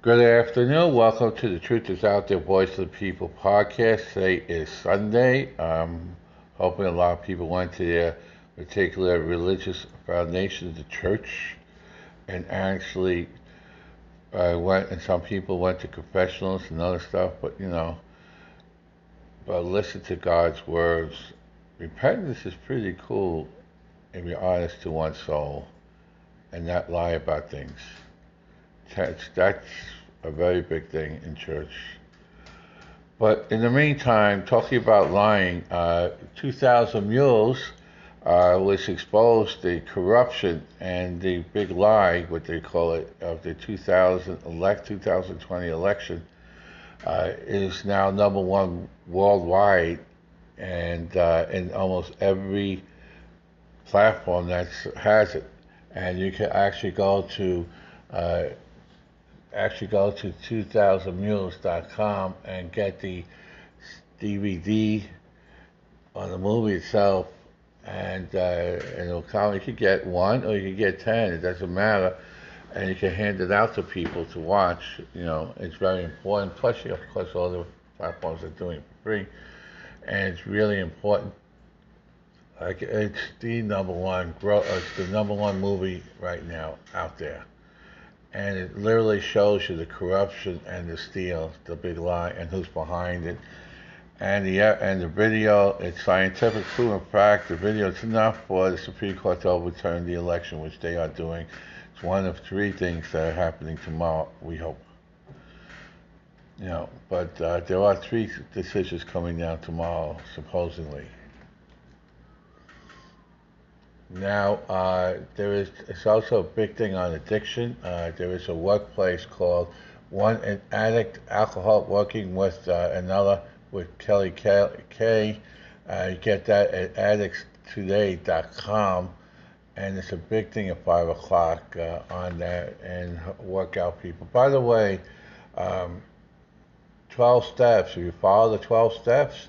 Good afternoon. Welcome to the Truth is Out There Voice of the People podcast. Today is Sunday. I'm hoping a lot of people went to their particular religious foundation, the church, and actually uh, went, and some people went to confessionals and other stuff, but you know, but listen to God's words. Repentance is pretty cool if you're honest to one's soul and not lie about things. That's, that's a very big thing in church. But in the meantime, talking about lying, uh, 2000 Mules uh, was exposed the corruption and the big lie, what they call it, of the 2000 elect 2020 election. Uh, is now number one worldwide, and uh, in almost every platform that has it. And you can actually go to uh, actually go to 2000mules.com and get the DVD on the movie itself, and uh, and it'll come. You could get one or you could get ten. It doesn't matter, and you can hand it out to people to watch. You know, it's very important. Plus, of course, all the platforms are doing it for free, and it's really important. Like it's the number one, it's the number one movie right now out there and it literally shows you the corruption and the steal, the big lie, and who's behind it. And the and the video, it's scientific proven fact. The video is enough for the Supreme Court to overturn the election, which they are doing. It's one of three things that are happening tomorrow. We hope. You know, but uh, there are three decisions coming down tomorrow, supposedly. Now, uh, there is it's also a big thing on addiction. Uh, there is a workplace called One an Addict Alcohol Working with uh, Another with Kelly K. Uh, you get that at addictstoday.com. And it's a big thing at 5 o'clock uh, on that and workout people. By the way, um, 12 steps, if you follow the 12 steps,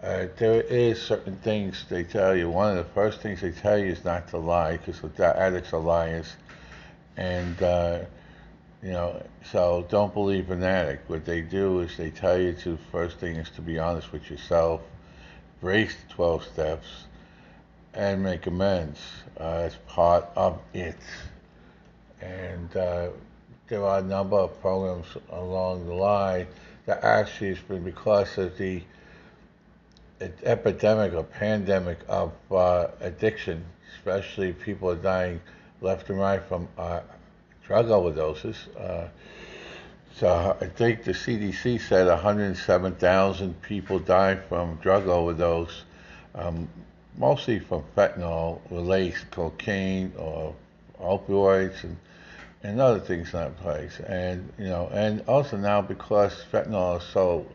there is certain things they tell you. One of the first things they tell you is not to lie, because the addicts are liars, and uh, you know, so don't believe an addict. What they do is they tell you to first thing is to be honest with yourself, embrace the twelve steps, and make amends uh, as part of it. And uh, there are a number of programs along the line that actually has been because of the epidemic or pandemic of uh, addiction, especially people are dying left and right from uh, drug overdoses. Uh, so I think the CDC said 107,000 people die from drug overdose, um, mostly from fentanyl laced cocaine or opioids and and other things in that place. And you know, and also now because fentanyl is so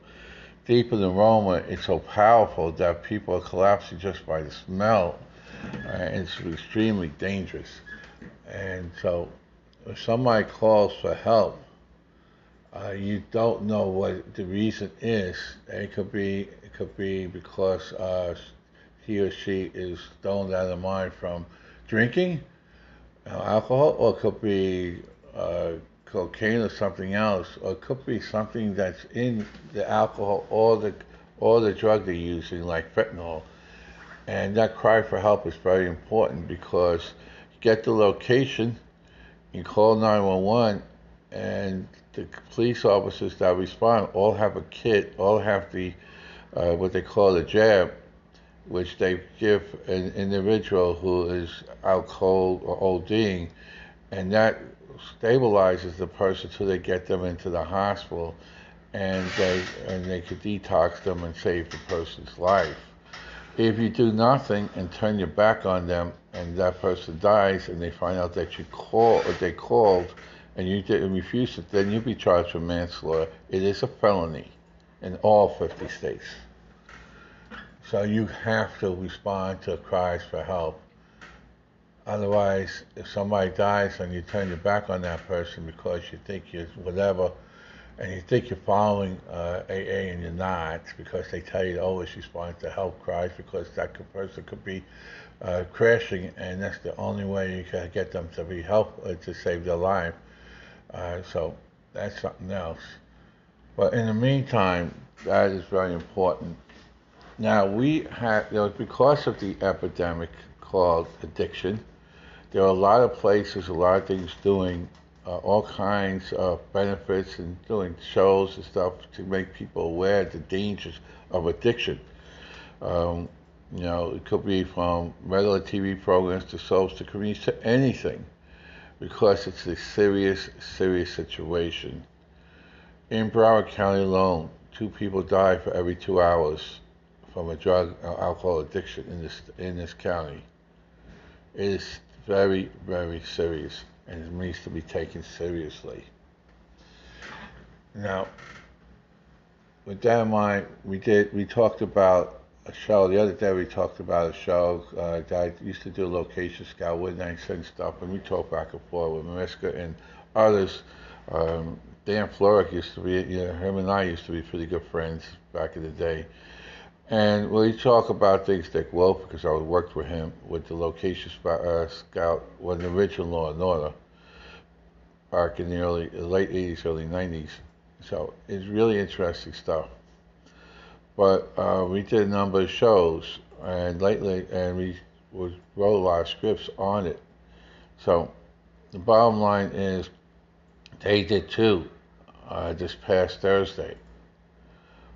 deep in the aroma, it's so powerful that people are collapsing just by the smell. Uh, it's extremely dangerous. And so, if somebody calls for help, uh, you don't know what the reason is. It could be it could be because uh, he or she is stoned out of mind from drinking uh, alcohol, or it could be uh, cocaine or something else, or it could be something that's in the alcohol or the or the drug they're using, like fentanyl. And that cry for help is very important because you get the location, you call 911, and the police officers that respond all have a kit, all have the uh, what they call the jab, which they give an individual who is cold or ODing, and that stabilizes the person so they get them into the hospital and they and they could detox them and save the person's life. If you do nothing and turn your back on them and that person dies and they find out that you call or they called and you didn't refuse it, then you'll be charged with manslaughter. It is a felony in all 50 states. So you have to respond to cries for help. Otherwise, if somebody dies and you turn your back on that person because you think you're whatever, and you think you're following uh, AA and you're not, because they tell you to always respond to help cries because that person could be uh, crashing, and that's the only way you can get them to be help uh, to save their life. Uh, so that's something else. But in the meantime, that is very important. Now we had, you know, because of the epidemic called addiction, there are a lot of places, a lot of things doing uh, all kinds of benefits and doing shows and stuff to make people aware of the dangers of addiction. Um, you know, it could be from regular TV programs to soaps to comedies to anything because it's a serious, serious situation. In Broward County alone, two people die for every two hours from a drug or alcohol addiction in this in this county. It is very, very serious and needs to be taken seriously. Now, with that in mind, we did we talked about a show the other day. We talked about a show uh, that I used to do location scout with, and I send stuff, and we talked back and forth with Mariska and others. Um, Dan Florek used to be, you know, him and I used to be pretty good friends back in the day. And we talk about things like Wolf, because I worked with him with the location uh, scout when the original Law and Order back in the early, late 80s, early 90s. So it's really interesting stuff. But uh, we did a number of shows, and lately, and we, we wrote a lot of scripts on it. So the bottom line is, they did two uh, this past Thursday.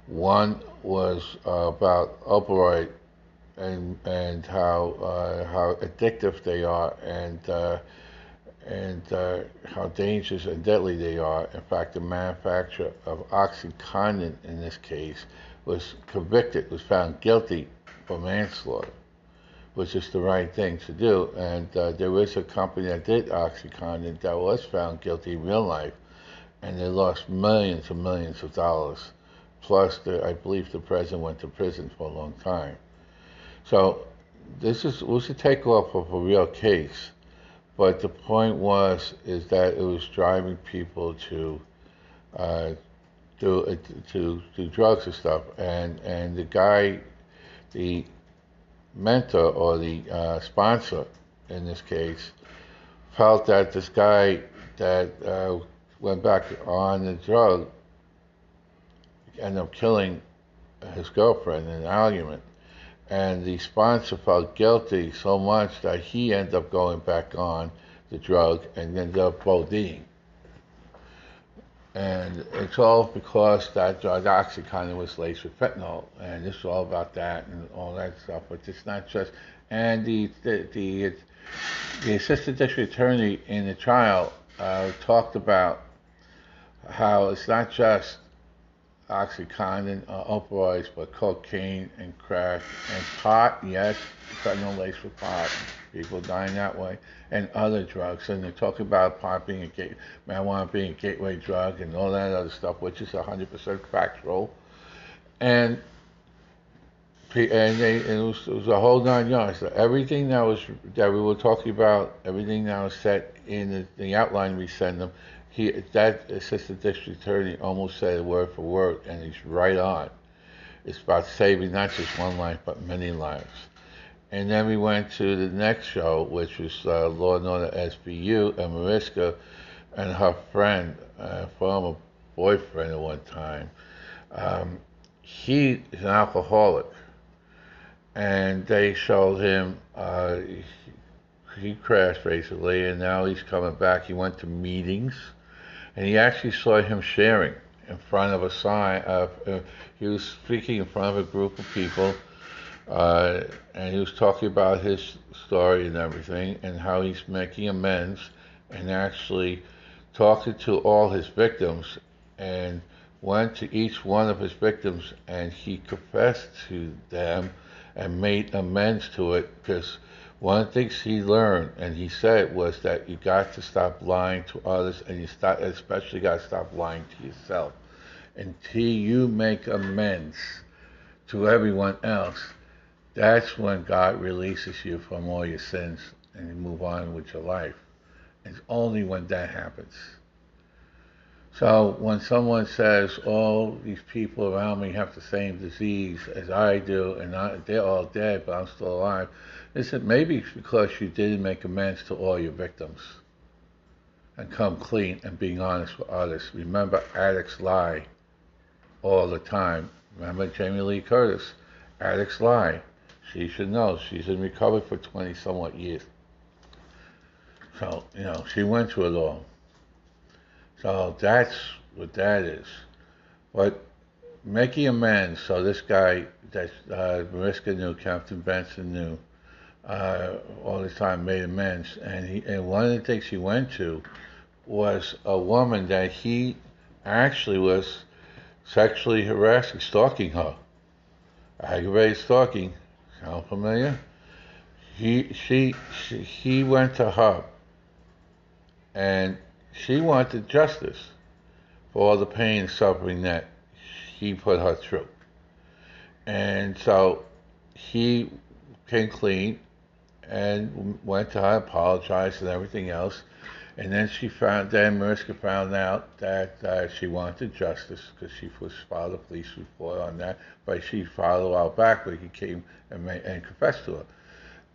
One was uh, about opioid and and how uh, how addictive they are and uh, and uh, how dangerous and deadly they are. In fact, the manufacturer of OxyContin in this case was convicted, was found guilty for manslaughter, which is the right thing to do. And uh, there was a company that did OxyContin that was found guilty in real life, and they lost millions and millions of dollars Plus, the, I believe the president went to prison for a long time. So this is was a takeoff of a real case, but the point was is that it was driving people to uh, do uh, to do drugs and stuff, and and the guy, the mentor or the uh, sponsor in this case, felt that this guy that uh, went back on the drug ended up killing his girlfriend in an argument. And the sponsor felt guilty so much that he ended up going back on the drug and ended up ODing. And it's all because that drug Oxycontin was laced with fentanyl, and this is all about that and all that stuff. But it's not just. And the the the, the assistant district attorney in the trial uh, talked about how it's not just OxyContin, uh, opioids, but cocaine and crack and pot, yes, fentanyl laced with pot. People dying that way, and other drugs. And they talk about pot being a gate, marijuana being a gateway drug, and all that other stuff, which is 100% factual. And and, they, and it, was, it was a whole nine yards. Everything that was that we were talking about, everything that was set in the, the outline we send them, he that assistant district attorney almost said word for word, and he's right on. It's about saving not just one life but many lives. And then we went to the next show, which was uh, Law and Order SVU, and Mariska and her friend, uh, former boyfriend at one time. Um, he is an alcoholic, and they showed him. Uh, he, he crashed basically, and now he's coming back. He went to meetings and he actually saw him sharing in front of a sign. Uh, he was speaking in front of a group of people, uh, and he was talking about his story and everything, and how he's making amends, and actually talking to all his victims, and went to each one of his victims, and he confessed to them and made amends to it because one of the things he learned and he said was that you got to stop lying to others and you start, especially got to stop lying to yourself. Until you make amends to everyone else, that's when God releases you from all your sins and you move on with your life. It's only when that happens. So when someone says all these people around me have the same disease as I do and I, they're all dead but I'm still alive, they said maybe it's because you didn't make amends to all your victims. and come clean and being honest with others. Remember, addicts lie all the time. Remember Jamie Lee Curtis? Addicts lie. She should know. She's in recovery for 20 somewhat years. So, you know, she went through it all. So that's what that is. But making amends, so this guy that uh, Mariska knew, Captain Benson knew, uh, all the time made amends. And, he, and one of the things he went to was a woman that he actually was sexually harassing, stalking her. Aggravated stalking. Sound familiar? He, she, she, he went to her and she wanted justice for all the pain and suffering that he put her through. And so he came clean and went to her, apologized and everything else. And then she found, then Mariska found out that uh, she wanted justice because she was filed a police report on that. But she filed a while back, but he came and, made, and confessed to her.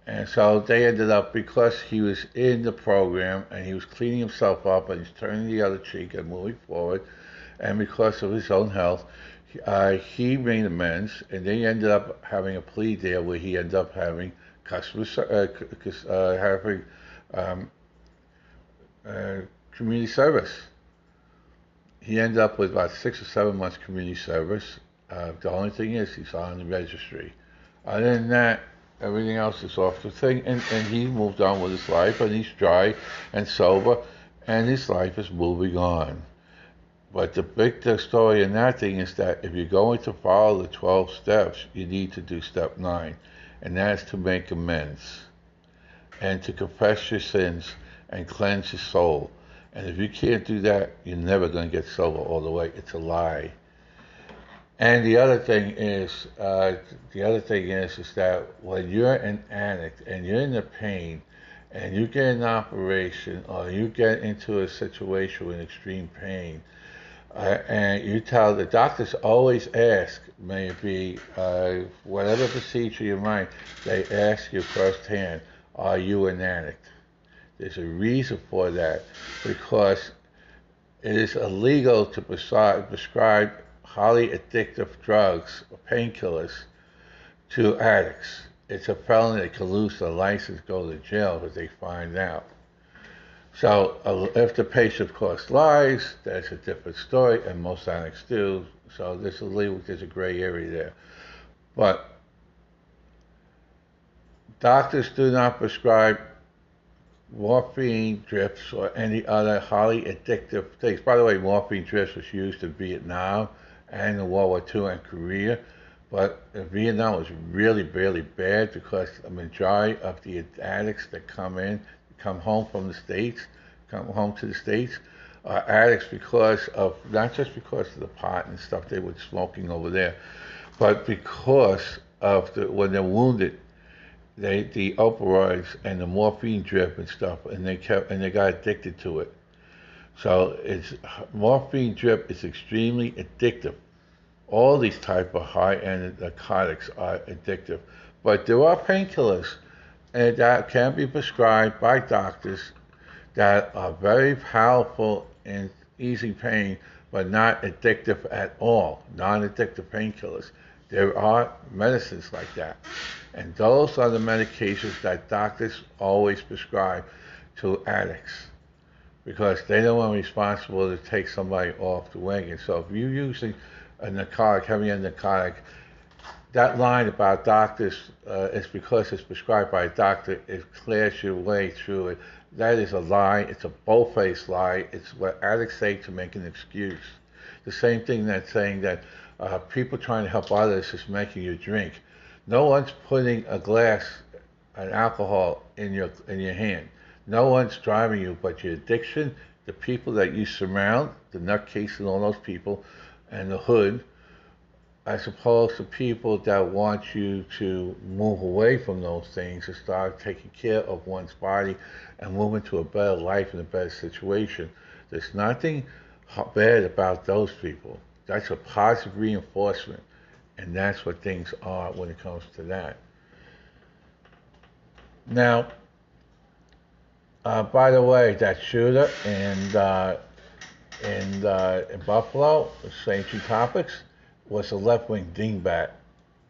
And so they ended up, because he was in the program and he was cleaning himself up and he's turning the other cheek and moving forward, and because of his own health, uh, he made amends, and they ended up having a plea deal where he ended up having customer, uh, uh, having um, uh, community service. He ended up with about six or seven months community service. Uh, the only thing is he's on the registry. Other than that, everything else is off the thing, and, and he moved on with his life, and he's dry and sober, and his life is moving on. But the big story in that thing is that if you're going to follow the 12 steps, you need to do step 9, and that's to make amends and to confess your sins and cleanse your soul. And if you can't do that, you're never going to get sober all the way. It's a lie. And the other thing is, uh, the other thing is, is that when you're an addict and you're in the pain, and you get an operation or you get into a situation with extreme pain, uh, and you tell the doctors always ask, maybe uh, whatever procedure you might, they ask you firsthand, are you an addict? There's a reason for that because it is illegal to prescribe, prescribe highly addictive drugs or painkillers to addicts. It's a felony that can lose their license, go to jail if they find out. So uh, if the patient, of course, lies, that's a different story, and most addicts do. So there's a legal, there's a gray area there. But doctors do not prescribe morphine drips or any other highly addictive things. By the way, morphine drips was used in Vietnam and in World War II and Korea. But Vietnam was really, really bad because the majority of the addicts that come in, come home from the States, come home to the States, are addicts because of, not just because of the pot and stuff they were smoking over there, but because of the, when they're wounded, they, the opioids and the morphine drip and stuff, and they kept, and they got addicted to it. So it's morphine drip is extremely addictive. All these type of high-end narcotics are addictive, but there are painkillers and that can be prescribed by doctors that are very powerful in easing pain, but not addictive at all. Non-addictive painkillers. There are medicines like that, and those are the medications that doctors always prescribe to addicts because they don't want responsible to take somebody off the wagon. So if you're using a narcotic, heavy end narcotic, that line about doctors uh, is because it's prescribed by a doctor, it clears your way through it. That is a lie. It's a bold-faced lie. It's what addicts say to make an excuse. The same thing that's saying that uh, people trying to help others is making you drink. No one's putting a glass, an alcohol in your in your hand. No one's driving you, but your addiction, the people that you surround, the nutcase and all those people, and the hood, as opposed to people that want you to move away from those things and start taking care of one's body and move into a better life and a better situation. There's nothing bad about those people. That's a positive reinforcement. And that's what things are when it comes to that. Now, uh, by the way, that shooter in uh, in, uh, in Buffalo, Topics, was a left-wing dingbat.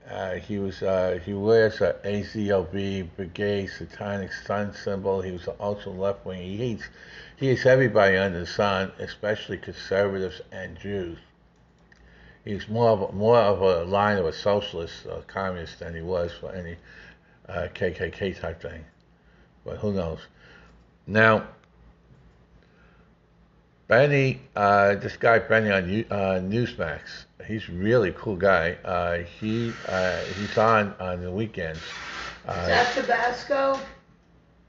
Uh, he was uh, he wears a Azov Brigade Satanic Sun symbol. He was ultra left-wing. He hates he hates everybody under the sun, especially conservatives and Jews. He's more of a, more of a line of a socialist or communist than he was for any uh, KKK type thing. But who knows? Now, Benny, uh, this guy Benny on uh, Newsmax, he's a really cool guy. Uh, he uh, he's on on the weekends. Uh, Is that Tabasco?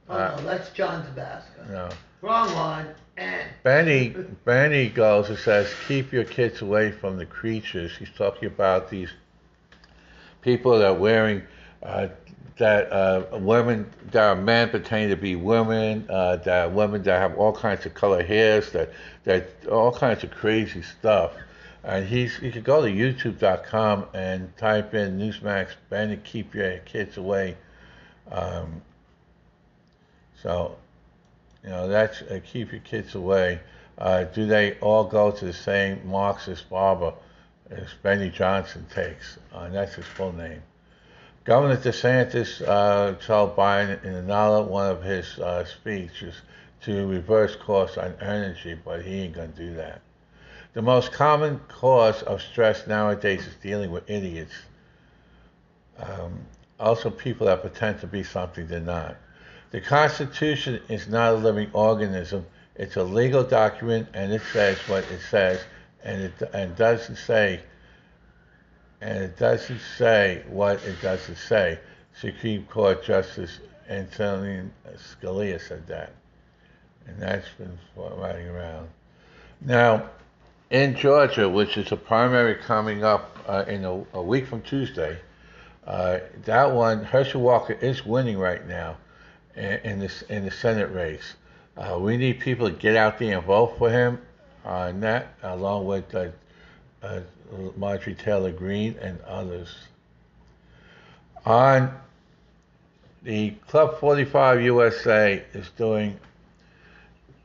Oh uh, no, that's John Tabasco. No. Wrong one. And Benny Benny goes and says, keep your kids away from the creatures. He's talking about these people that are wearing uh, that uh, women that are men pretending to be women, uh, that women that have all kinds of color hairs, that that all kinds of crazy stuff. And he's you could go to YouTube.com and type in Newsmax Benny keep your kids away. Um, so, you know that's uh, keep your kids away. Uh, do they all go to the same Marxist barber as Benny Johnson takes? and that's his full name. Governor DeSantis uh, told Biden in another one of his uh, speeches to reverse costs on energy, but he ain't going to do that. The most common cause of stress nowadays is dealing with idiots. Um, also, people that pretend to be something they're not. The Constitution is not a living organism. It's a legal document, and it says what it says, and it and doesn't say and it doesn't say what it doesn't say. Supreme Court Justice Antonin Scalia said that. And that's been riding around. Now, in Georgia, which is a primary coming up uh, in a, a, week from Tuesday, uh, that one, Herschel Walker is winning right now in, in, this, in the Senate race. Uh, we need people to get out there and vote for him on that, along with uh, Marjorie Taylor Greene and others. On the Club 45 USA is doing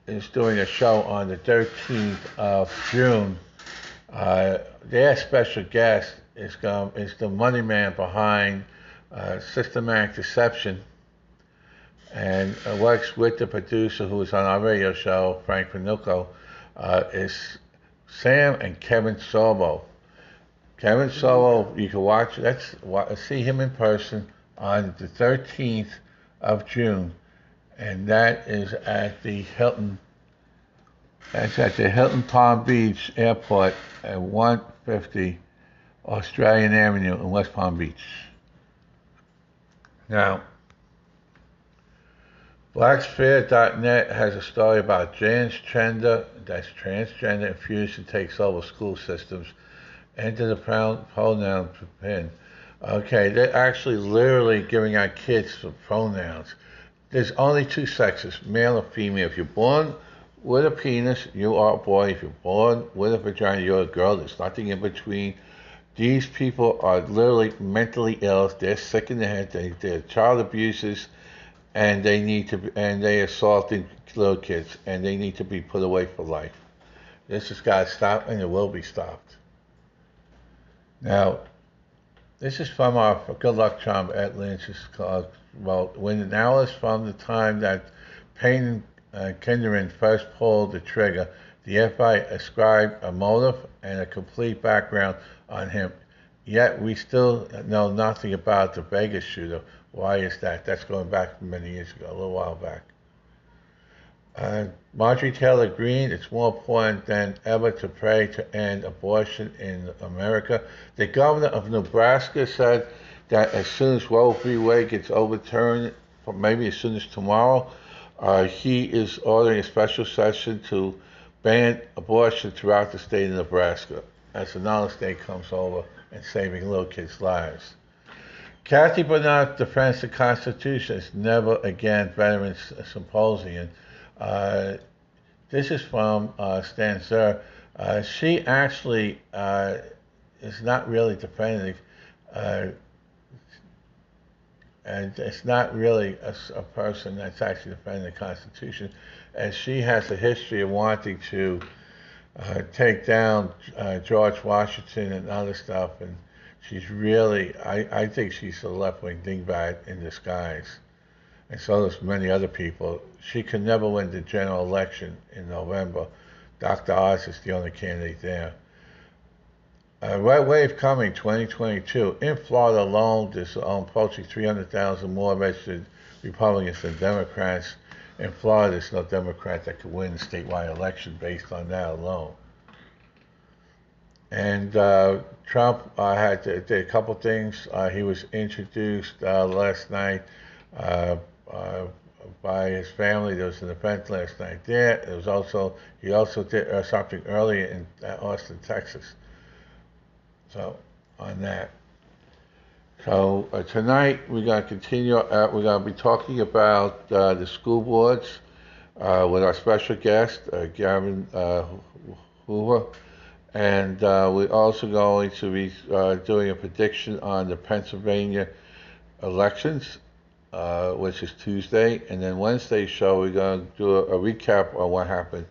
is doing a show on the 13th of June. Uh, their special guest is going, is the money man behind uh, Systematic Deception and works with the producer who was on our radio show, Frank Panucco, uh, is Sam and Kevin Sorbo. Kevin Sorbo, you can watch, let's see him in person on the 13th of June, and that is at the Hilton. That's at the Hilton Palm Beach Airport at 150 Australian Avenue in West Palm Beach. Now, Blacksphere.net has a story about transgender, that's transgender infusion takes over school systems. Enter the pronoun pin. Okay, they're actually literally giving our kids some pronouns. There's only two sexes, male and female. If you're born with a penis, you are a boy. If you're born with a vagina, you're a girl. There's nothing in between. These people are literally mentally ill. They're sick in the head. They, they're child abusers and they need to be, and they assaulted little kids and they need to be put away for life. This has got to stop and it will be stopped. Now, this is from our Good Luck Charm at Lynch's called, well, when now is from the time that Payne uh, Gendron first pulled the trigger, the FBI ascribed a motive and a complete background on him. Yet we still know nothing about the Vegas shooter why is that? That's going back many years ago, a little while back. Uh, Marjorie Taylor Greene, it's more important than ever to pray to end abortion in America. The governor of Nebraska said that as soon as Roe v. Wade gets overturned, maybe as soon as tomorrow, uh, he is ordering a special session to ban abortion throughout the state of Nebraska as another state comes over and saving little kids' lives. Kathy Barnette defends the Constitution. It's never again Veterans Symposium. Uh, this is from uh, Stan Zer. Uh, she actually uh, is not really defending. Uh, and it's not really a person that's actually defending the Constitution, and she has a history of wanting to uh, take down George Washington and other stuff, and she's really, I, I think she's a left-wing dingbat in disguise, and so does many other people. She can never win the general election in November. Dr. Oz is the only candidate there. Uh, red wave coming 2022. In Florida alone, there's um, approaching 300,000 more registered Republicans than Democrats. In Florida, there's no Democrat that could win statewide election based on that alone. And uh, Trump uh, had to, did a couple things. Uh, he was introduced uh, last night uh, uh, by his family. There was an event last night there. There was also he also did something earlier in Austin, Texas. So on that. So tonight we're going to continue. We're going to be talking about the school boards with our special guest Gavin Hoover, and uh, we're also going to be uh, doing a prediction on the Pennsylvania elections, uh, which is Tuesday, and then Wednesday show we're going to do a, a recap on what happened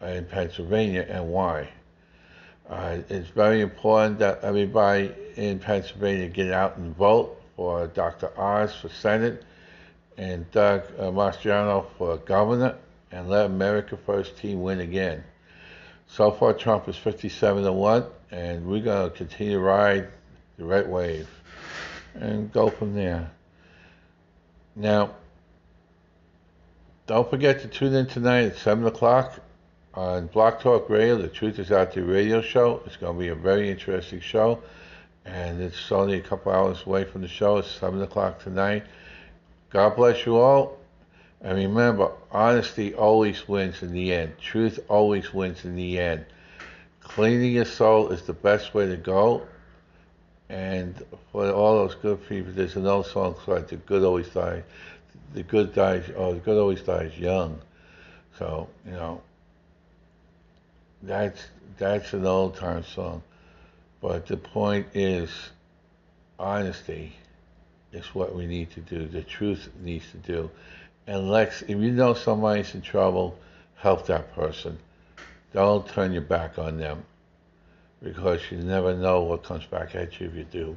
in Pennsylvania and why. Uh, it's very important that everybody in Pennsylvania get out and vote for Dr. Oz for Senate and Doug Mastriano for governor and let America First team win again. So far, Trump is 57 to 1, and we're going to continue to ride the red wave and go from there. Now, don't forget to tune in tonight at 7 o'clock on Blog Talk Radio, the Truth is Out There radio show. It's going to be a very interesting show, and it's only a couple hours away from the show. It's 7 o'clock tonight. God bless you all. And remember, honesty always wins in the end. Truth always wins in the end. Cleaning your soul is the best way to go. And for all those good people, there's an old song called "The Good Always Die." The good dies, oh, the good always dies young. So you know, that's that's an old time song. But the point is, honesty is what we need to do. The truth needs to do. And Lex, if you know somebody's in trouble, help that person. Don't turn your back on them because you never know what comes back at you if you do.